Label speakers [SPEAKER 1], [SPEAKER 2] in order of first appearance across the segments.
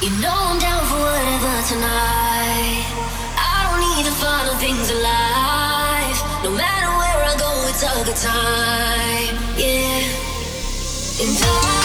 [SPEAKER 1] You know I'm down for whatever tonight. I don't need things. No matter where I go, it's good time. Yeah. And I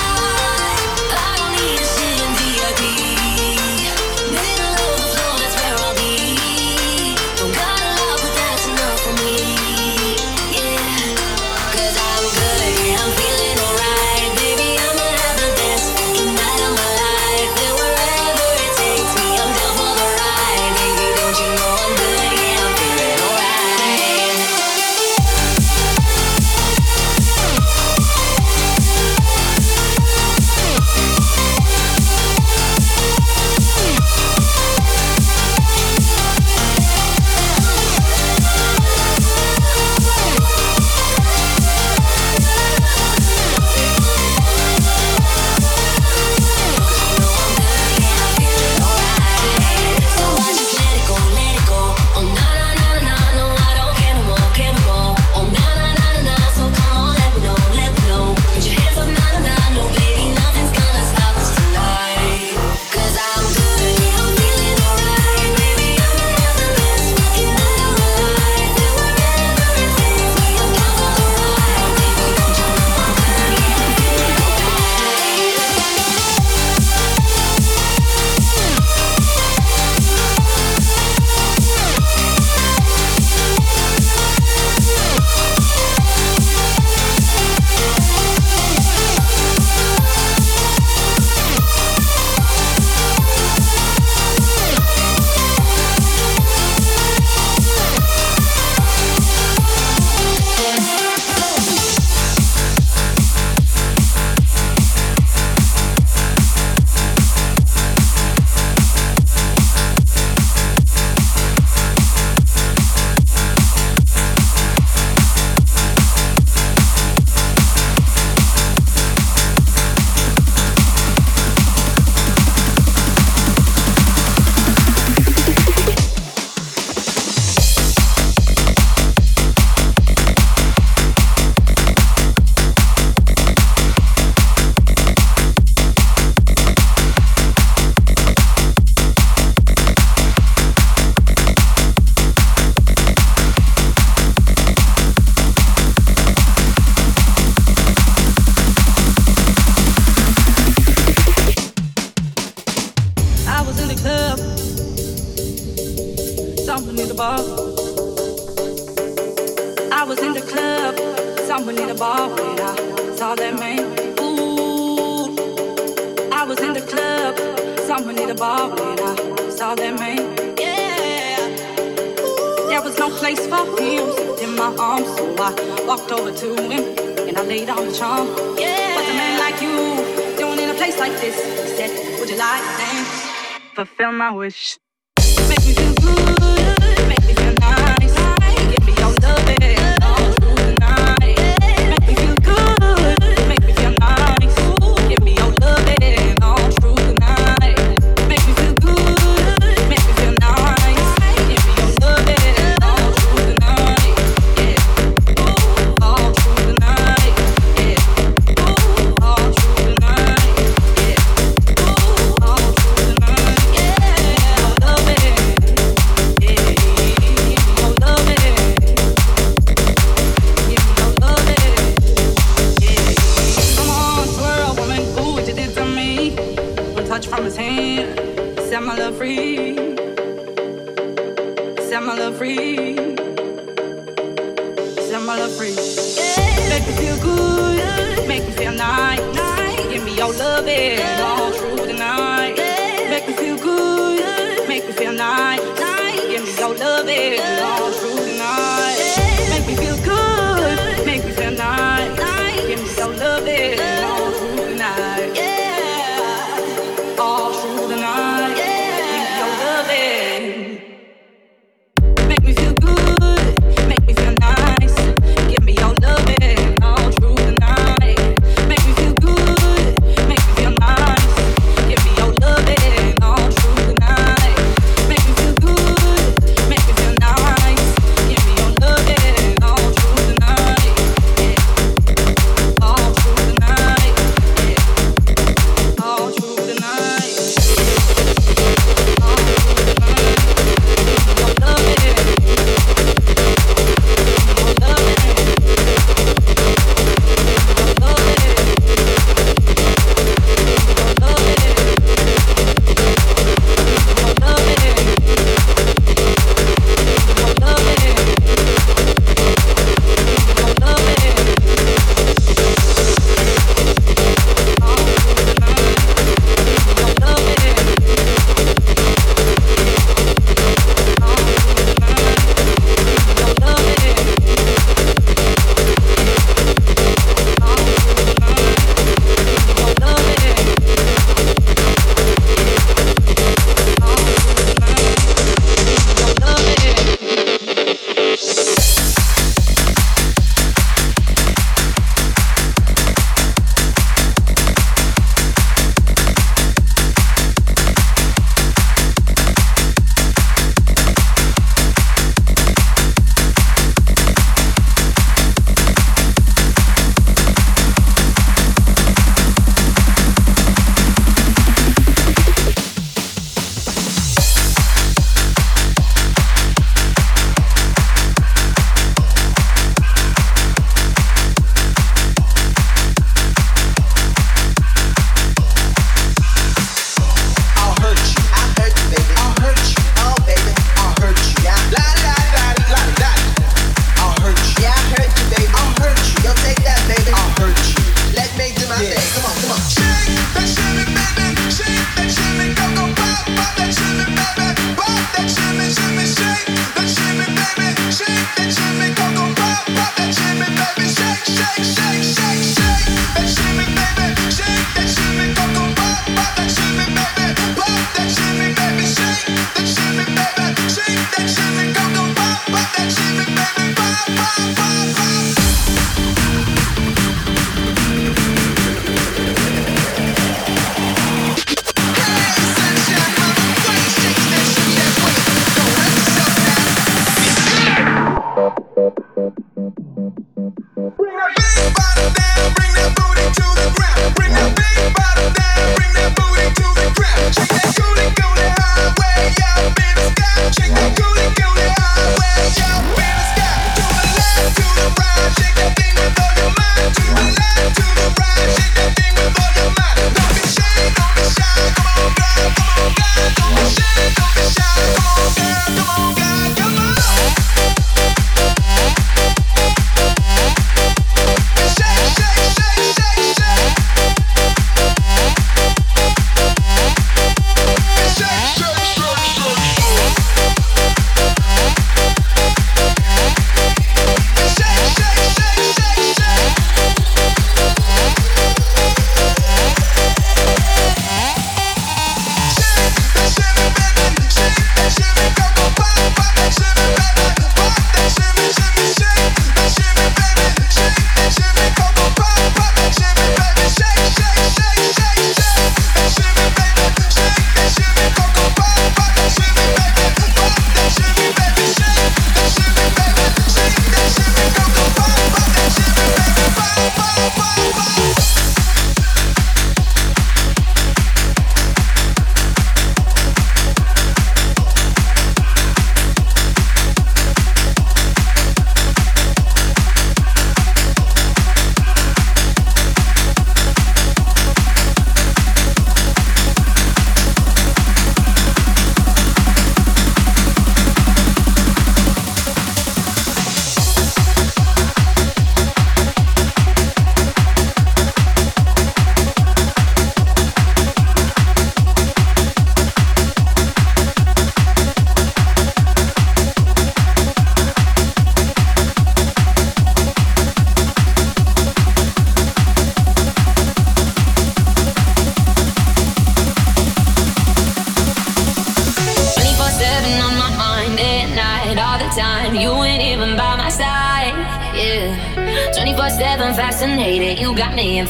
[SPEAKER 2] my arms, so I walked over to him and I laid on the charm. Yeah. What's a man like you doing in a place like this? He said, Would you like to dance? Fulfill my wish.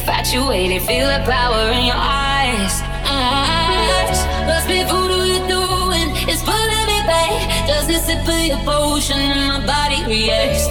[SPEAKER 1] infatuated, feel the power in your eyes. eyes. Must be voodoo you're doing, it's pulling me back. Does this sip of your potion and my body reacts?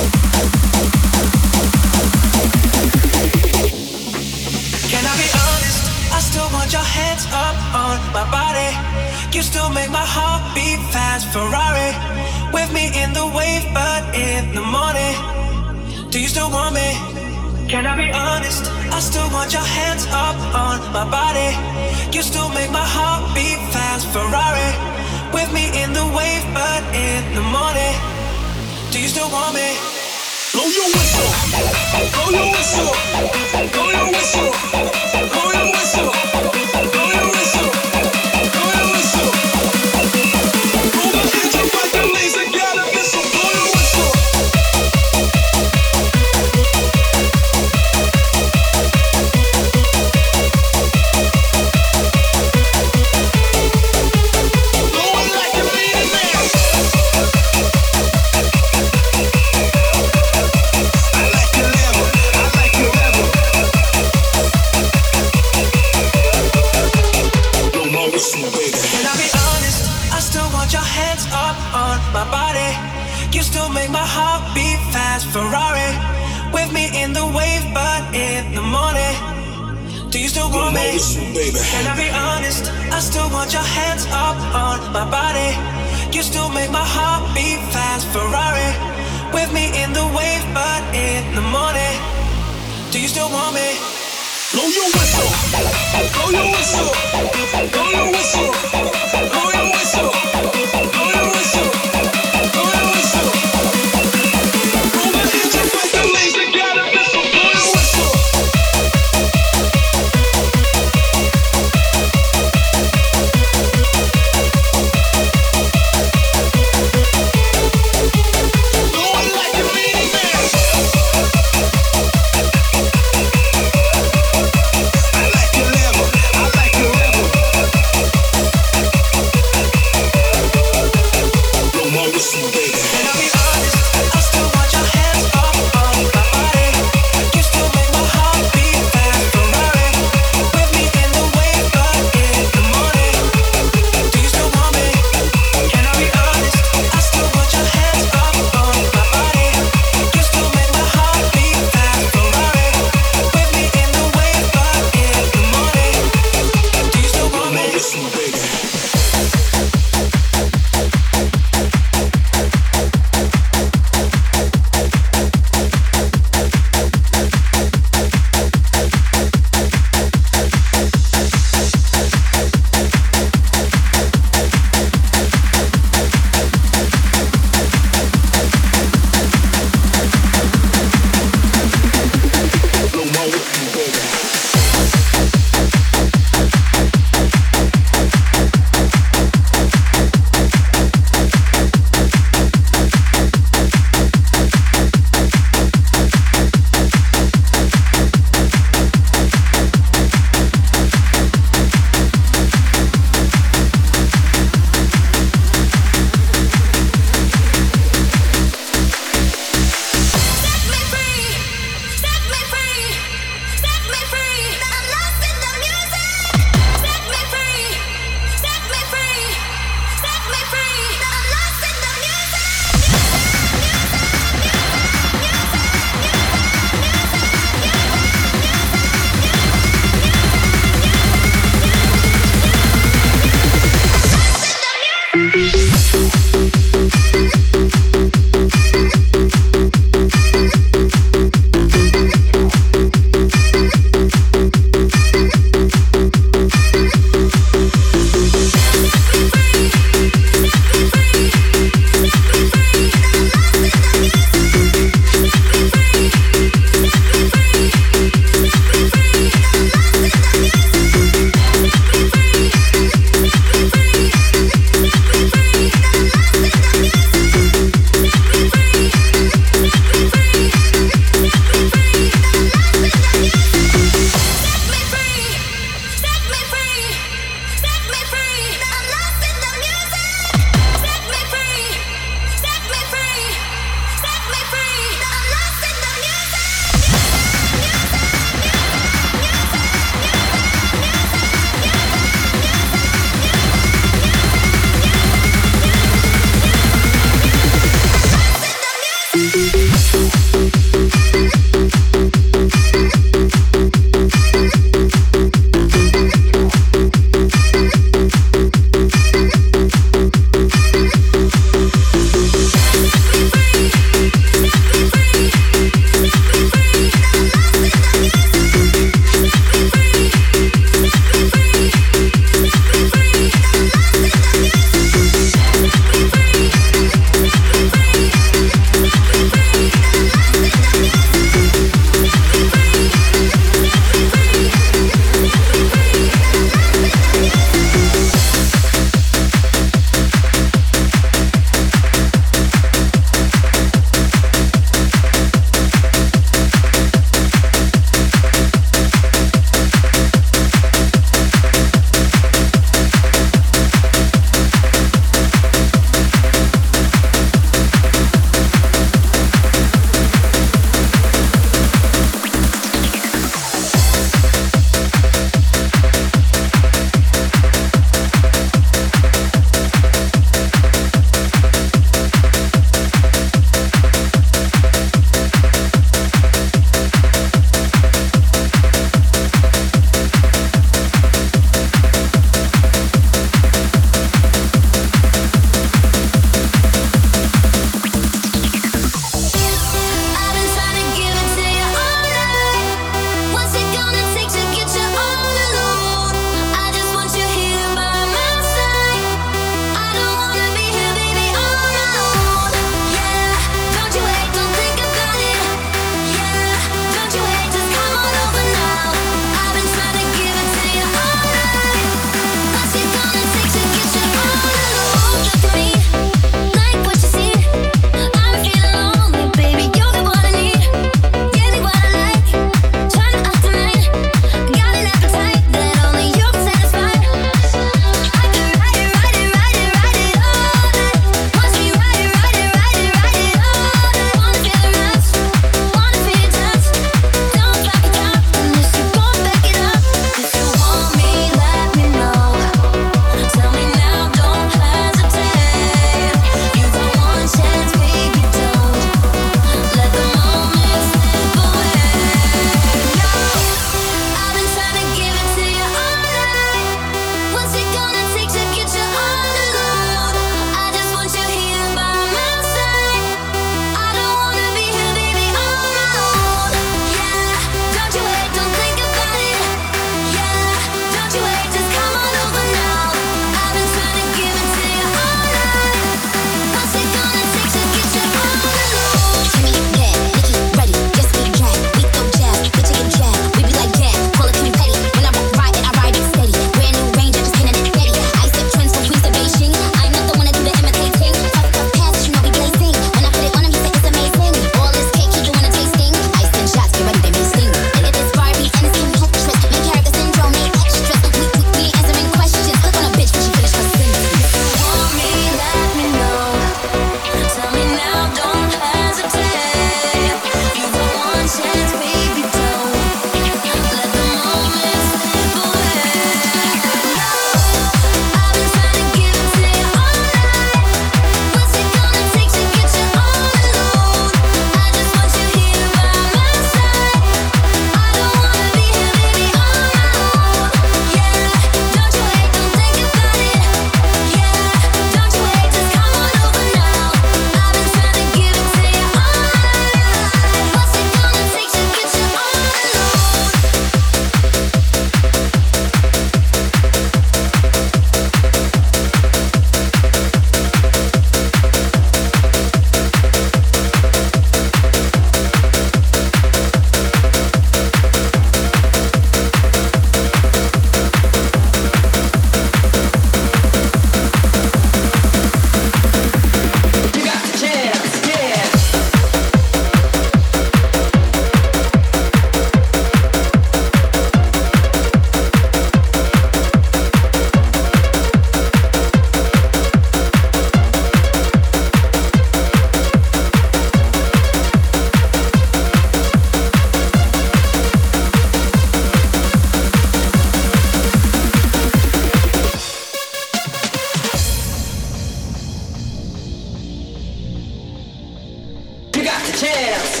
[SPEAKER 1] chance.